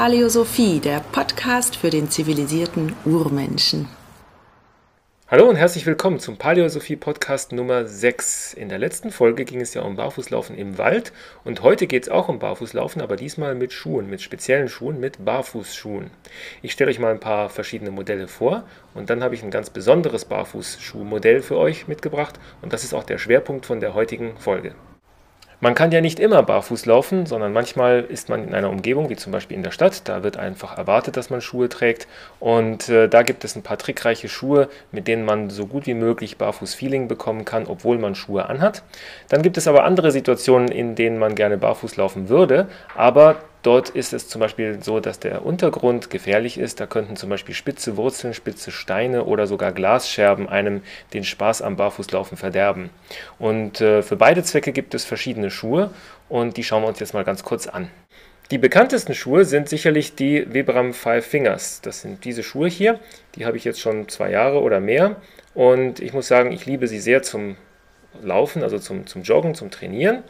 Paleosophie, der Podcast für den zivilisierten Urmenschen. Hallo und herzlich willkommen zum Paleosophie Podcast Nummer 6. In der letzten Folge ging es ja um Barfußlaufen im Wald und heute geht es auch um Barfußlaufen, aber diesmal mit Schuhen, mit speziellen Schuhen, mit Barfußschuhen. Ich stelle euch mal ein paar verschiedene Modelle vor und dann habe ich ein ganz besonderes Barfußschuhmodell für euch mitgebracht und das ist auch der Schwerpunkt von der heutigen Folge. Man kann ja nicht immer barfuß laufen, sondern manchmal ist man in einer Umgebung, wie zum Beispiel in der Stadt. Da wird einfach erwartet, dass man Schuhe trägt. Und äh, da gibt es ein paar trickreiche Schuhe, mit denen man so gut wie möglich Barfuß-Feeling bekommen kann, obwohl man Schuhe anhat. Dann gibt es aber andere Situationen, in denen man gerne barfuß laufen würde, aber Dort ist es zum Beispiel so, dass der Untergrund gefährlich ist. Da könnten zum Beispiel spitze Wurzeln, spitze Steine oder sogar Glasscherben einem den Spaß am Barfußlaufen verderben. Und äh, für beide Zwecke gibt es verschiedene Schuhe und die schauen wir uns jetzt mal ganz kurz an. Die bekanntesten Schuhe sind sicherlich die Vibram Five Fingers. Das sind diese Schuhe hier. Die habe ich jetzt schon zwei Jahre oder mehr. Und ich muss sagen, ich liebe sie sehr zum Laufen, also zum, zum Joggen, zum Trainieren.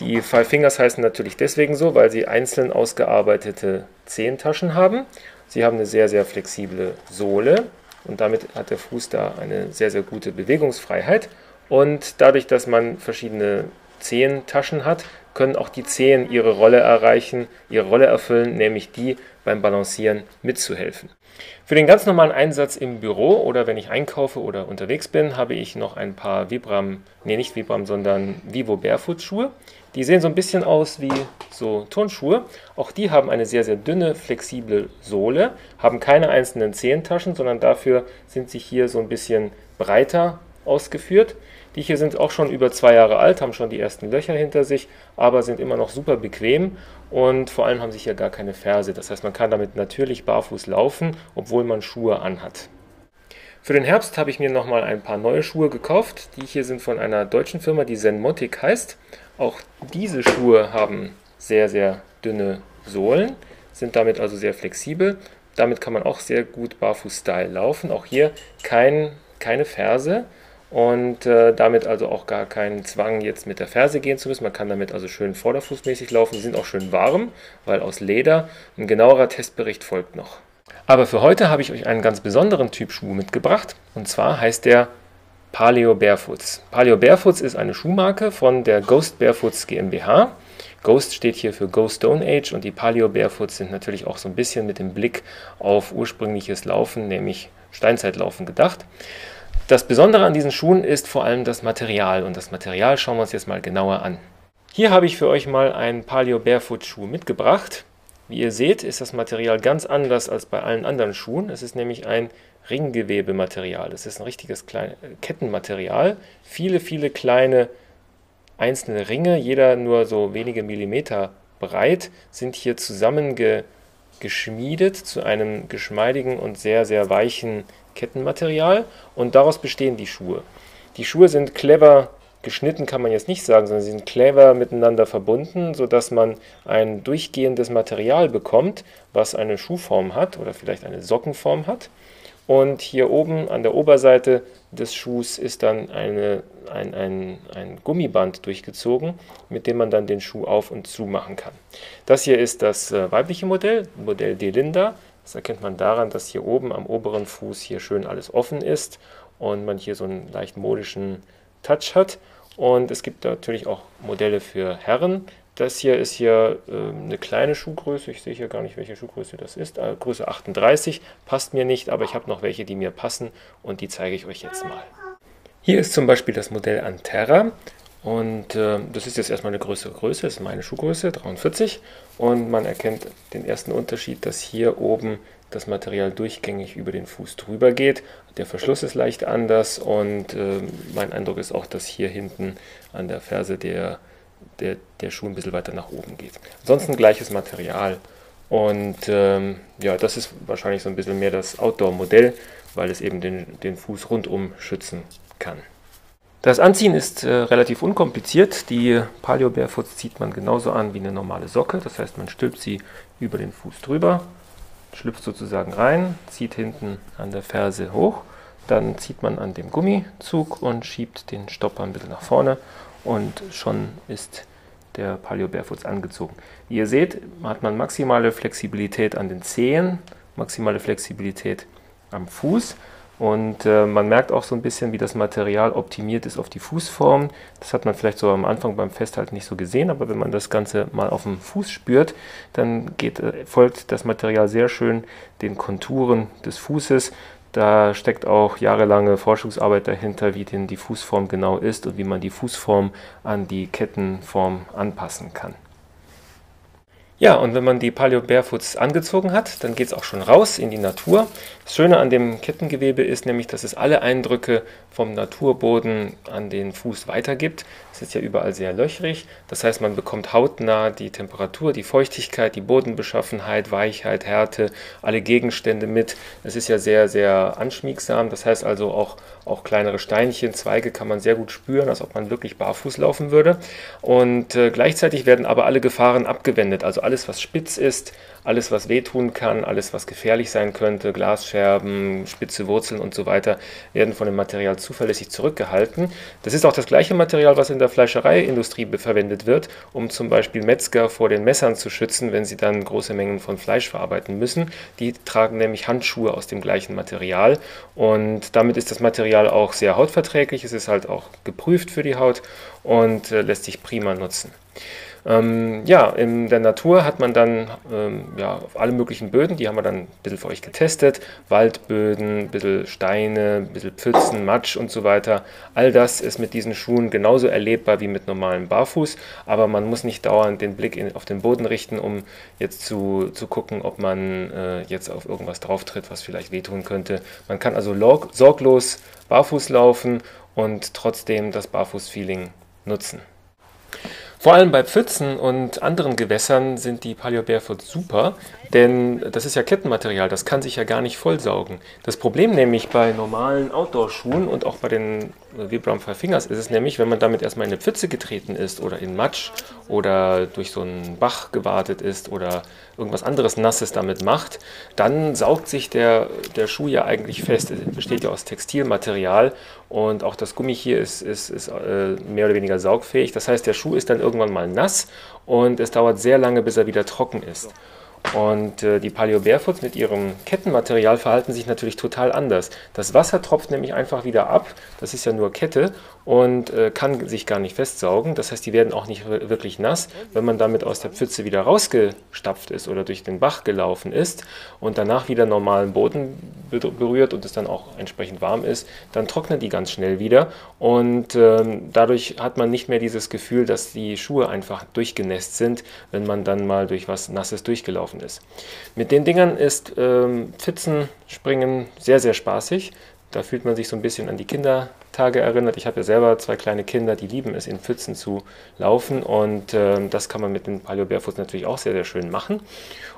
Die Five Fingers heißen natürlich deswegen so, weil sie einzeln ausgearbeitete Zehentaschen haben. Sie haben eine sehr, sehr flexible Sohle und damit hat der Fuß da eine sehr, sehr gute Bewegungsfreiheit. Und dadurch, dass man verschiedene Zehentaschen hat, können auch die Zehen ihre Rolle erreichen, ihre Rolle erfüllen, nämlich die beim Balancieren mitzuhelfen. Für den ganz normalen Einsatz im Büro oder wenn ich einkaufe oder unterwegs bin, habe ich noch ein paar Vibram, nee nicht Vibram, sondern Vivo Barefoot Schuhe. Die sehen so ein bisschen aus wie so Turnschuhe. Auch die haben eine sehr, sehr dünne, flexible Sohle, haben keine einzelnen Zehentaschen, sondern dafür sind sie hier so ein bisschen breiter ausgeführt. Die hier sind auch schon über zwei Jahre alt, haben schon die ersten Löcher hinter sich, aber sind immer noch super bequem und vor allem haben sie hier gar keine Ferse. Das heißt, man kann damit natürlich barfuß laufen, obwohl man Schuhe anhat. Für den Herbst habe ich mir nochmal ein paar neue Schuhe gekauft. Die hier sind von einer deutschen Firma, die Zenmotic heißt. Auch diese Schuhe haben sehr, sehr dünne Sohlen, sind damit also sehr flexibel. Damit kann man auch sehr gut Barfuß-Style laufen. Auch hier kein, keine Ferse und äh, damit also auch gar keinen Zwang, jetzt mit der Ferse gehen zu müssen. Man kann damit also schön vorderfußmäßig laufen. Sie sind auch schön warm, weil aus Leder. Ein genauerer Testbericht folgt noch. Aber für heute habe ich euch einen ganz besonderen Typ Schuh mitgebracht. Und zwar heißt der Paleo Barefoots. Paleo Barefoots ist eine Schuhmarke von der Ghost Barefoots GmbH. Ghost steht hier für Go Stone Age und die Paleo Barefoots sind natürlich auch so ein bisschen mit dem Blick auf ursprüngliches Laufen, nämlich Steinzeitlaufen gedacht. Das Besondere an diesen Schuhen ist vor allem das Material und das Material schauen wir uns jetzt mal genauer an. Hier habe ich für euch mal einen Paleo Barefoot Schuh mitgebracht. Wie ihr seht, ist das Material ganz anders als bei allen anderen Schuhen. Es ist nämlich ein Ringgewebematerial. Es ist ein richtiges kleine Kettenmaterial. Viele, viele kleine einzelne Ringe, jeder nur so wenige Millimeter breit, sind hier zusammengeschmiedet zu einem geschmeidigen und sehr, sehr weichen Kettenmaterial und daraus bestehen die Schuhe. Die Schuhe sind clever geschnitten, kann man jetzt nicht sagen, sondern sie sind clever miteinander verbunden, sodass man ein durchgehendes Material bekommt, was eine Schuhform hat oder vielleicht eine Sockenform hat. Und hier oben an der Oberseite des Schuhs ist dann eine, ein, ein, ein Gummiband durchgezogen, mit dem man dann den Schuh auf und zu machen kann. Das hier ist das äh, weibliche Modell, Modell Delinda. Das erkennt man daran, dass hier oben am oberen Fuß hier schön alles offen ist und man hier so einen leicht modischen Touch hat. Und es gibt natürlich auch Modelle für Herren. Das hier ist hier äh, eine kleine Schuhgröße. Ich sehe hier gar nicht, welche Schuhgröße das ist. Äh, Größe 38 passt mir nicht, aber ich habe noch welche, die mir passen und die zeige ich euch jetzt mal. Hier ist zum Beispiel das Modell Anterra. Und äh, das ist jetzt erstmal eine größere Größe, das ist meine Schuhgröße, 43. Und man erkennt den ersten Unterschied, dass hier oben das Material durchgängig über den Fuß drüber geht. Der Verschluss ist leicht anders und äh, mein Eindruck ist auch, dass hier hinten an der Ferse der, der, der Schuh ein bisschen weiter nach oben geht. Ansonsten gleiches Material. Und ähm, ja, das ist wahrscheinlich so ein bisschen mehr das Outdoor-Modell, weil es eben den, den Fuß rundum schützen kann. Das Anziehen ist äh, relativ unkompliziert. Die Paleo Barefoots zieht man genauso an wie eine normale Socke. Das heißt, man stülpt sie über den Fuß drüber, schlüpft sozusagen rein, zieht hinten an der Ferse hoch, dann zieht man an dem Gummizug und schiebt den Stopper ein bisschen nach vorne und schon ist der Paleo Barefoots angezogen. Wie ihr seht, hat man maximale Flexibilität an den Zehen, maximale Flexibilität am Fuß und äh, man merkt auch so ein bisschen, wie das Material optimiert ist auf die Fußform. Das hat man vielleicht so am Anfang beim Festhalten nicht so gesehen, aber wenn man das Ganze mal auf dem Fuß spürt, dann geht, äh, folgt das Material sehr schön den Konturen des Fußes. Da steckt auch jahrelange Forschungsarbeit dahinter, wie denn die Fußform genau ist und wie man die Fußform an die Kettenform anpassen kann. Ja, und wenn man die Paleo Barefoots angezogen hat, dann geht es auch schon raus in die Natur. Das Schöne an dem Kettengewebe ist nämlich, dass es alle Eindrücke vom Naturboden an den Fuß weitergibt. Es ist ja überall sehr löchrig. Das heißt, man bekommt hautnah die Temperatur, die Feuchtigkeit, die Bodenbeschaffenheit, Weichheit, Härte, alle Gegenstände mit. Es ist ja sehr, sehr anschmiegsam. Das heißt also auch, auch kleinere Steinchen, Zweige kann man sehr gut spüren, als ob man wirklich barfuß laufen würde. Und äh, gleichzeitig werden aber alle Gefahren abgewendet. Also alles, was spitz ist, alles, was wehtun kann, alles, was gefährlich sein könnte, Glasscherben, spitze Wurzeln und so weiter, werden von dem Material zuverlässig zurückgehalten. Das ist auch das gleiche Material, was in der Fleischereiindustrie verwendet wird, um zum Beispiel Metzger vor den Messern zu schützen, wenn sie dann große Mengen von Fleisch verarbeiten müssen. Die tragen nämlich Handschuhe aus dem gleichen Material und damit ist das Material auch sehr hautverträglich. Es ist halt auch geprüft für die Haut und äh, lässt sich prima nutzen. Ähm, ja, in der Natur hat man dann ähm, ja, alle möglichen Böden, die haben wir dann ein bisschen für euch getestet. Waldböden, ein bisschen Steine, ein bisschen Pfützen, Matsch und so weiter. All das ist mit diesen Schuhen genauso erlebbar wie mit normalem Barfuß, aber man muss nicht dauernd den Blick in, auf den Boden richten, um jetzt zu, zu gucken, ob man äh, jetzt auf irgendwas drauf tritt, was vielleicht wehtun könnte. Man kann also sorglos barfuß laufen und trotzdem das Barfuß-Feeling nutzen. Vor allem bei Pfützen und anderen Gewässern sind die Paleo Barefoot super, denn das ist ja Kettenmaterial, das kann sich ja gar nicht vollsaugen. Das Problem nämlich bei normalen Outdoor-Schuhen und auch bei den Vibram Five Fingers ist es nämlich, wenn man damit erstmal in eine Pfütze getreten ist oder in Matsch oder durch so einen Bach gewartet ist oder irgendwas anderes Nasses damit macht, dann saugt sich der, der Schuh ja eigentlich fest. Es besteht ja aus Textilmaterial und auch das Gummi hier ist, ist, ist äh, mehr oder weniger saugfähig. Das heißt, der Schuh ist dann irgendwann mal nass und es dauert sehr lange, bis er wieder trocken ist. Und äh, die Paleo Barefoots mit ihrem Kettenmaterial verhalten sich natürlich total anders. Das Wasser tropft nämlich einfach wieder ab, das ist ja nur Kette und äh, kann sich gar nicht festsaugen. Das heißt, die werden auch nicht wirklich nass. Wenn man damit aus der Pfütze wieder rausgestapft ist oder durch den Bach gelaufen ist und danach wieder normalen Boden berührt und es dann auch entsprechend warm ist, dann trocknen die ganz schnell wieder und ähm, dadurch hat man nicht mehr dieses Gefühl, dass die Schuhe einfach durchgenässt sind, wenn man dann mal durch was Nasses durchgelaufen ist. Mit den Dingern ist ähm, Pfützen springen sehr, sehr spaßig. Da fühlt man sich so ein bisschen an die Kindertage erinnert. Ich habe ja selber zwei kleine Kinder, die lieben es, in Pfützen zu laufen. Und äh, das kann man mit den Paleo Barefoots natürlich auch sehr, sehr schön machen.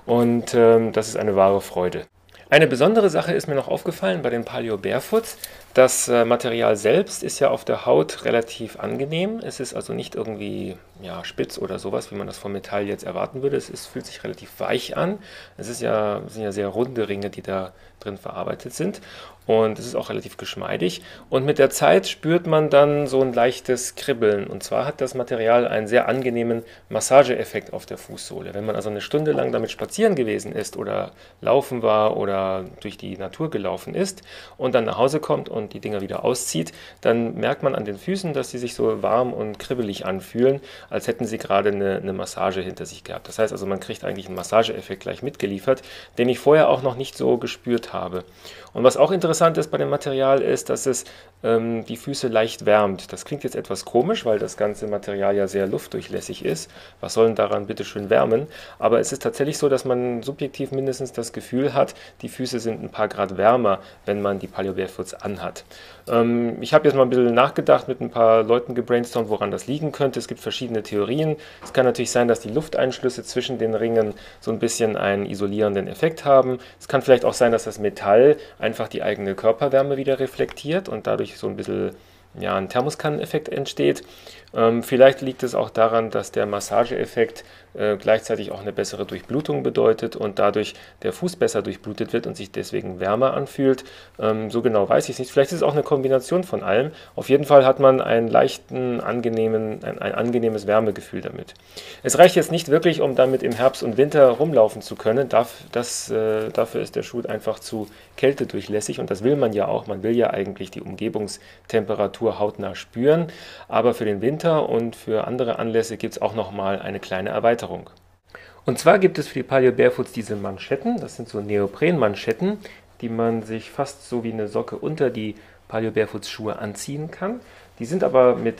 Und äh, das ist eine wahre Freude. Eine besondere Sache ist mir noch aufgefallen bei den Paleo Barefoots. Das äh, Material selbst ist ja auf der Haut relativ angenehm. Es ist also nicht irgendwie ja, spitz oder sowas, wie man das vom Metall jetzt erwarten würde. Es ist, fühlt sich relativ weich an. Es ist ja, sind ja sehr runde Ringe, die da drin verarbeitet sind. Und es ist auch relativ geschmeidig. Und mit der Zeit spürt man dann so ein leichtes Kribbeln. Und zwar hat das Material einen sehr angenehmen Massageeffekt auf der Fußsohle. Wenn man also eine Stunde lang damit spazieren gewesen ist oder laufen war oder durch die Natur gelaufen ist und dann nach Hause kommt und die Dinger wieder auszieht, dann merkt man an den Füßen, dass sie sich so warm und kribbelig anfühlen, als hätten sie gerade eine, eine Massage hinter sich gehabt. Das heißt also, man kriegt eigentlich einen Massageeffekt gleich mitgeliefert, den ich vorher auch noch nicht so gespürt habe. Und was auch interessant ist bei dem Material ist, dass es ähm, die Füße leicht wärmt. Das klingt jetzt etwas komisch, weil das ganze Material ja sehr luftdurchlässig ist. Was soll denn daran bitte schön wärmen? Aber es ist tatsächlich so, dass man subjektiv mindestens das Gefühl hat, die Füße sind ein paar Grad wärmer, wenn man die Paleo Barefoots anhat. Ähm, ich habe jetzt mal ein bisschen nachgedacht, mit ein paar Leuten gebrainstormt, woran das liegen könnte. Es gibt verschiedene Theorien. Es kann natürlich sein, dass die Lufteinschlüsse zwischen den Ringen so ein bisschen einen isolierenden Effekt haben. Es kann vielleicht auch sein, dass das Metall einfach die eigene Körperwärme wieder reflektiert und dadurch so ein bisschen ja, ein Thermoskanneneffekt entsteht. Ähm, vielleicht liegt es auch daran, dass der Massageeffekt äh, gleichzeitig auch eine bessere Durchblutung bedeutet und dadurch der Fuß besser durchblutet wird und sich deswegen wärmer anfühlt. Ähm, so genau weiß ich es nicht. Vielleicht ist es auch eine Kombination von allem. Auf jeden Fall hat man einen leichten, angenehmen, ein, ein angenehmes Wärmegefühl damit. Es reicht jetzt nicht wirklich, um damit im Herbst und Winter rumlaufen zu können. Das, das, äh, dafür ist der Schuh einfach zu kältedurchlässig und das will man ja auch. Man will ja eigentlich die Umgebungstemperatur hautnah spüren. Aber für den Winter und für andere Anlässe gibt es auch nochmal eine kleine Erweiterung. Erweiterung. Und zwar gibt es für die Paleo Barefoots diese Manschetten, das sind so Neopren-Manschetten, die man sich fast so wie eine Socke unter die Paleo Barefoots Schuhe anziehen kann. Die sind aber mit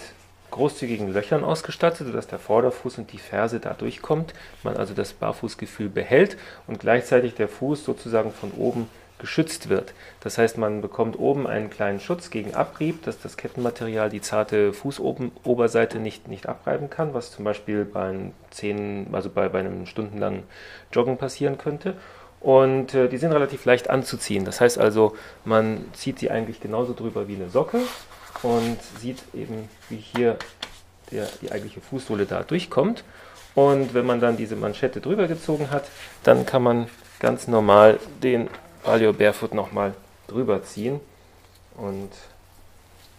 großzügigen Löchern ausgestattet, sodass der Vorderfuß und die Ferse da durchkommt, man also das Barfußgefühl behält und gleichzeitig der Fuß sozusagen von oben geschützt wird. Das heißt, man bekommt oben einen kleinen Schutz gegen Abrieb, dass das Kettenmaterial die zarte Fußoberseite nicht, nicht abreiben kann, was zum Beispiel bei, zehn, also bei, bei einem stundenlangen Joggen passieren könnte. Und äh, die sind relativ leicht anzuziehen. Das heißt also, man zieht sie eigentlich genauso drüber wie eine Socke und sieht eben, wie hier der, die eigentliche Fußsohle da durchkommt. Und wenn man dann diese Manschette drüber gezogen hat, dann kann man ganz normal den Paleo Barefoot nochmal drüber ziehen und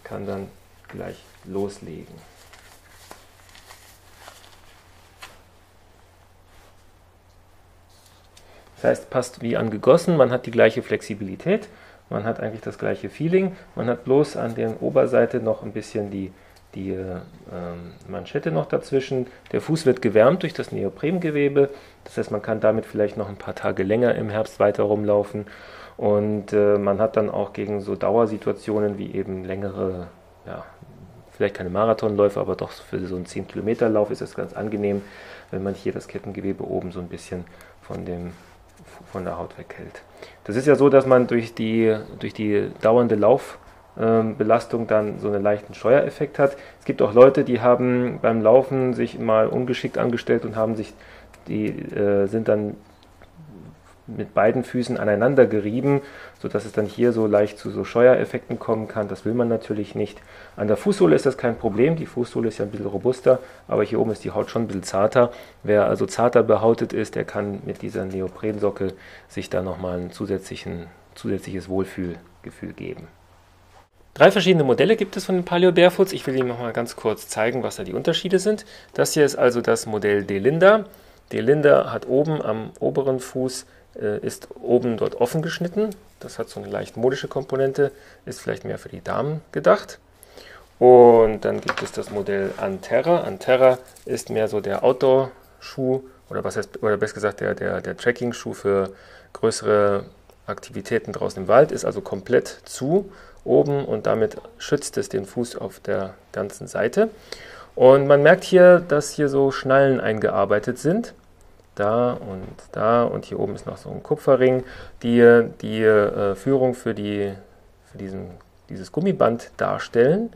kann dann gleich loslegen. Das heißt, passt wie angegossen, man hat die gleiche Flexibilität, man hat eigentlich das gleiche Feeling, man hat bloß an der Oberseite noch ein bisschen die, die äh, Manschette noch dazwischen. Der Fuß wird gewärmt durch das Neoprengewebe, das heißt, man kann damit vielleicht noch ein paar Tage länger im Herbst weiter rumlaufen und äh, man hat dann auch gegen so Dauersituationen wie eben längere, ja, vielleicht keine Marathonläufe, aber doch für so einen 10-Kilometer-Lauf ist es ganz angenehm, wenn man hier das Kettengewebe oben so ein bisschen von, dem, von der Haut weghält. Das ist ja so, dass man durch die, durch die dauernde Laufbelastung dann so einen leichten Steuereffekt hat. Es gibt auch Leute, die haben beim Laufen sich mal ungeschickt angestellt und haben sich die äh, sind dann mit beiden Füßen aneinander gerieben, sodass es dann hier so leicht zu so Scheuereffekten kommen kann. Das will man natürlich nicht. An der Fußsohle ist das kein Problem. Die Fußsohle ist ja ein bisschen robuster, aber hier oben ist die Haut schon ein bisschen zarter. Wer also zarter behautet ist, der kann mit dieser Neoprensocke sich da nochmal ein zusätzliches Wohlfühlgefühl geben. Drei verschiedene Modelle gibt es von den Paleo Barefoots. Ich will Ihnen nochmal ganz kurz zeigen, was da die Unterschiede sind. Das hier ist also das Modell Delinda. Delinda hat oben am oberen Fuß äh, ist oben dort offen geschnitten. Das hat so eine leicht modische Komponente, ist vielleicht mehr für die Damen gedacht. Und dann gibt es das Modell Anterra. Anterra ist mehr so der Outdoor-Schuh oder oder besser gesagt der, der, der Trekking-Schuh für größere Aktivitäten draußen im Wald, ist also komplett zu oben und damit schützt es den Fuß auf der ganzen Seite. Und man merkt hier, dass hier so Schnallen eingearbeitet sind da und da und hier oben ist noch so ein Kupferring, die die äh, Führung für, die, für diesen, dieses Gummiband darstellen.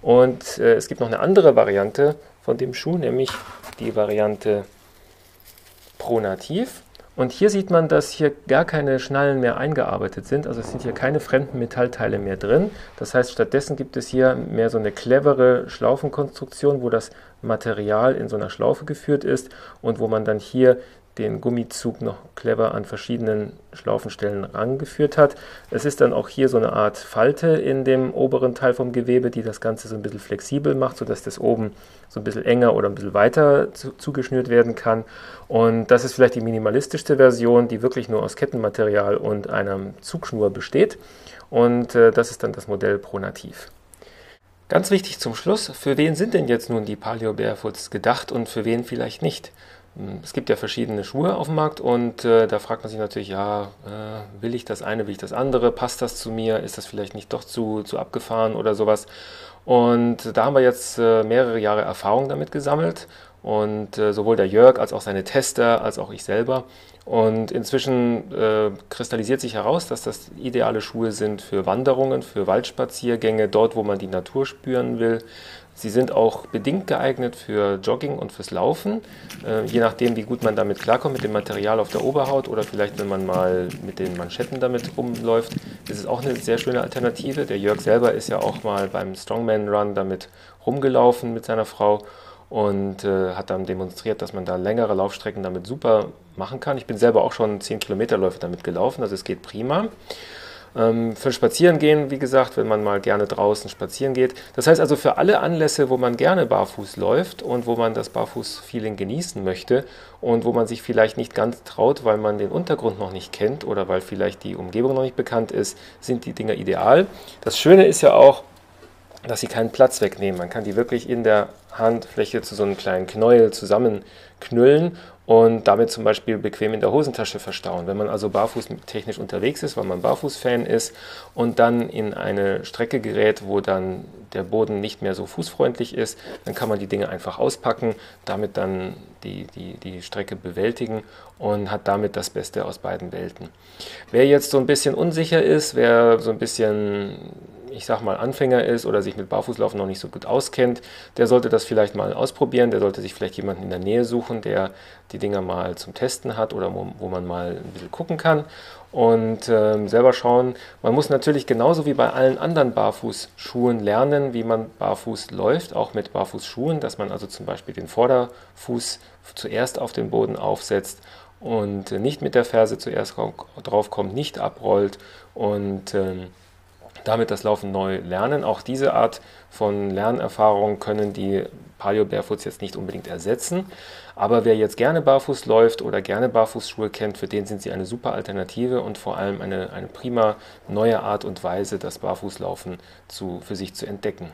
Und äh, es gibt noch eine andere Variante von dem Schuh, nämlich die Variante Pronativ. Und hier sieht man, dass hier gar keine Schnallen mehr eingearbeitet sind. Also es sind hier keine fremden Metallteile mehr drin. Das heißt, stattdessen gibt es hier mehr so eine clevere Schlaufenkonstruktion, wo das Material in so einer Schlaufe geführt ist und wo man dann hier den Gummizug noch clever an verschiedenen Schlaufenstellen rangeführt hat. Es ist dann auch hier so eine Art Falte in dem oberen Teil vom Gewebe, die das Ganze so ein bisschen flexibel macht, sodass das oben so ein bisschen enger oder ein bisschen weiter zu, zugeschnürt werden kann. Und das ist vielleicht die minimalistischste Version, die wirklich nur aus Kettenmaterial und einer Zugschnur besteht. Und äh, das ist dann das Modell Pronativ. Ganz wichtig zum Schluss, für wen sind denn jetzt nun die Paleo Barefoots gedacht und für wen vielleicht nicht? Hm, es gibt ja verschiedene Schuhe auf dem Markt und äh, da fragt man sich natürlich, ja, äh, will ich das eine, will ich das andere, passt das zu mir, ist das vielleicht nicht doch zu, zu abgefahren oder sowas. Und da haben wir jetzt äh, mehrere Jahre Erfahrung damit gesammelt und äh, sowohl der Jörg als auch seine Tester, als auch ich selber. Und inzwischen äh, kristallisiert sich heraus, dass das ideale Schuhe sind für Wanderungen, für Waldspaziergänge, dort, wo man die Natur spüren will. Sie sind auch bedingt geeignet für Jogging und fürs Laufen, äh, je nachdem, wie gut man damit klarkommt, mit dem Material auf der Oberhaut oder vielleicht, wenn man mal mit den Manschetten damit rumläuft, ist es auch eine sehr schöne Alternative. Der Jörg selber ist ja auch mal beim Strongman Run damit rumgelaufen mit seiner Frau und äh, hat dann demonstriert, dass man da längere Laufstrecken damit super machen kann. Ich bin selber auch schon 10 Kilometerläufe damit gelaufen, also es geht prima. Ähm, für Spazierengehen, wie gesagt, wenn man mal gerne draußen spazieren geht. Das heißt also für alle Anlässe, wo man gerne barfuß läuft und wo man das Barfuß-Feeling genießen möchte und wo man sich vielleicht nicht ganz traut, weil man den Untergrund noch nicht kennt oder weil vielleicht die Umgebung noch nicht bekannt ist, sind die Dinger ideal. Das Schöne ist ja auch, dass sie keinen Platz wegnehmen. Man kann die wirklich in der Handfläche zu so einem kleinen Knäuel zusammenknüllen und damit zum Beispiel bequem in der Hosentasche verstauen. Wenn man also barfuß technisch unterwegs ist, weil man Barfußfan ist und dann in eine Strecke gerät, wo dann der Boden nicht mehr so fußfreundlich ist, dann kann man die Dinge einfach auspacken, damit dann die, die, die Strecke bewältigen und hat damit das Beste aus beiden Welten. Wer jetzt so ein bisschen unsicher ist, wer so ein bisschen ich sag mal, Anfänger ist oder sich mit Barfußlaufen noch nicht so gut auskennt, der sollte das vielleicht mal ausprobieren. Der sollte sich vielleicht jemanden in der Nähe suchen, der die Dinger mal zum Testen hat oder wo, wo man mal ein bisschen gucken kann und ähm, selber schauen. Man muss natürlich genauso wie bei allen anderen Barfußschuhen lernen, wie man barfuß läuft, auch mit Barfußschuhen, dass man also zum Beispiel den Vorderfuß zuerst auf den Boden aufsetzt und nicht mit der Ferse zuerst drauf kommt, nicht abrollt und ähm, damit das Laufen neu lernen. Auch diese Art von Lernerfahrung können die Paleo Barefoots jetzt nicht unbedingt ersetzen. Aber wer jetzt gerne barfuß läuft oder gerne Barfußschuhe kennt, für den sind sie eine super Alternative und vor allem eine, eine prima neue Art und Weise, das Barfußlaufen zu, für sich zu entdecken.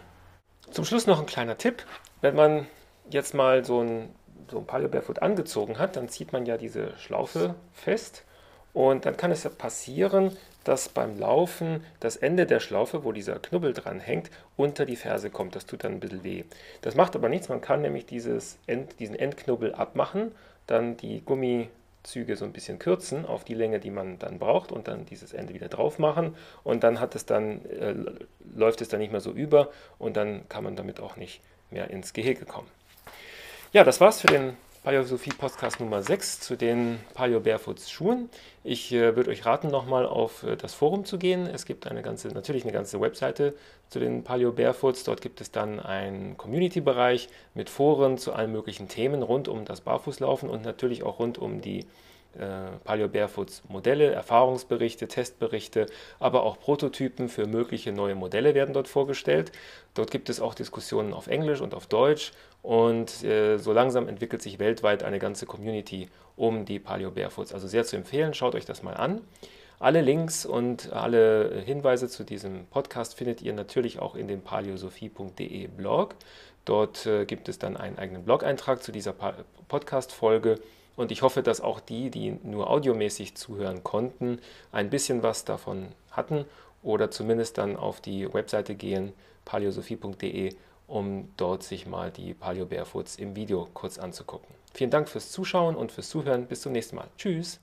Zum Schluss noch ein kleiner Tipp. Wenn man jetzt mal so ein, so ein Paleo Barefoot angezogen hat, dann zieht man ja diese Schlaufe fest und dann kann es ja passieren, dass beim Laufen das Ende der Schlaufe, wo dieser Knubbel dran hängt, unter die Ferse kommt. Das tut dann ein bisschen weh. Das macht aber nichts. Man kann nämlich dieses End, diesen Endknubbel abmachen, dann die Gummizüge so ein bisschen kürzen auf die Länge, die man dann braucht und dann dieses Ende wieder drauf machen und dann hat es dann äh, läuft es dann nicht mehr so über und dann kann man damit auch nicht mehr ins Gehege kommen. Ja, das war's für den Paleo Sophie Podcast Nummer 6 zu den Paleo Barefoots Schuhen. Ich äh, würde euch raten, nochmal auf äh, das Forum zu gehen. Es gibt eine ganze, natürlich eine ganze Webseite zu den Paleo Barefoots. Dort gibt es dann einen Community-Bereich mit Foren zu allen möglichen Themen rund um das Barfußlaufen und natürlich auch rund um die äh, Paleo Barefoots Modelle, Erfahrungsberichte, Testberichte, aber auch Prototypen für mögliche neue Modelle werden dort vorgestellt. Dort gibt es auch Diskussionen auf Englisch und auf Deutsch und äh, so langsam entwickelt sich weltweit eine ganze Community um die Paleo Barefoots. Also sehr zu empfehlen, schaut euch das mal an. Alle Links und alle Hinweise zu diesem Podcast findet ihr natürlich auch in dem paleosophie.de Blog. Dort äh, gibt es dann einen eigenen Blog-Eintrag zu dieser Podcast-Folge und ich hoffe, dass auch die, die nur audiomäßig zuhören konnten, ein bisschen was davon hatten oder zumindest dann auf die Webseite gehen, paleosophie.de, um dort sich mal die Paleo Barefoots im Video kurz anzugucken. Vielen Dank fürs Zuschauen und fürs Zuhören. Bis zum nächsten Mal. Tschüss.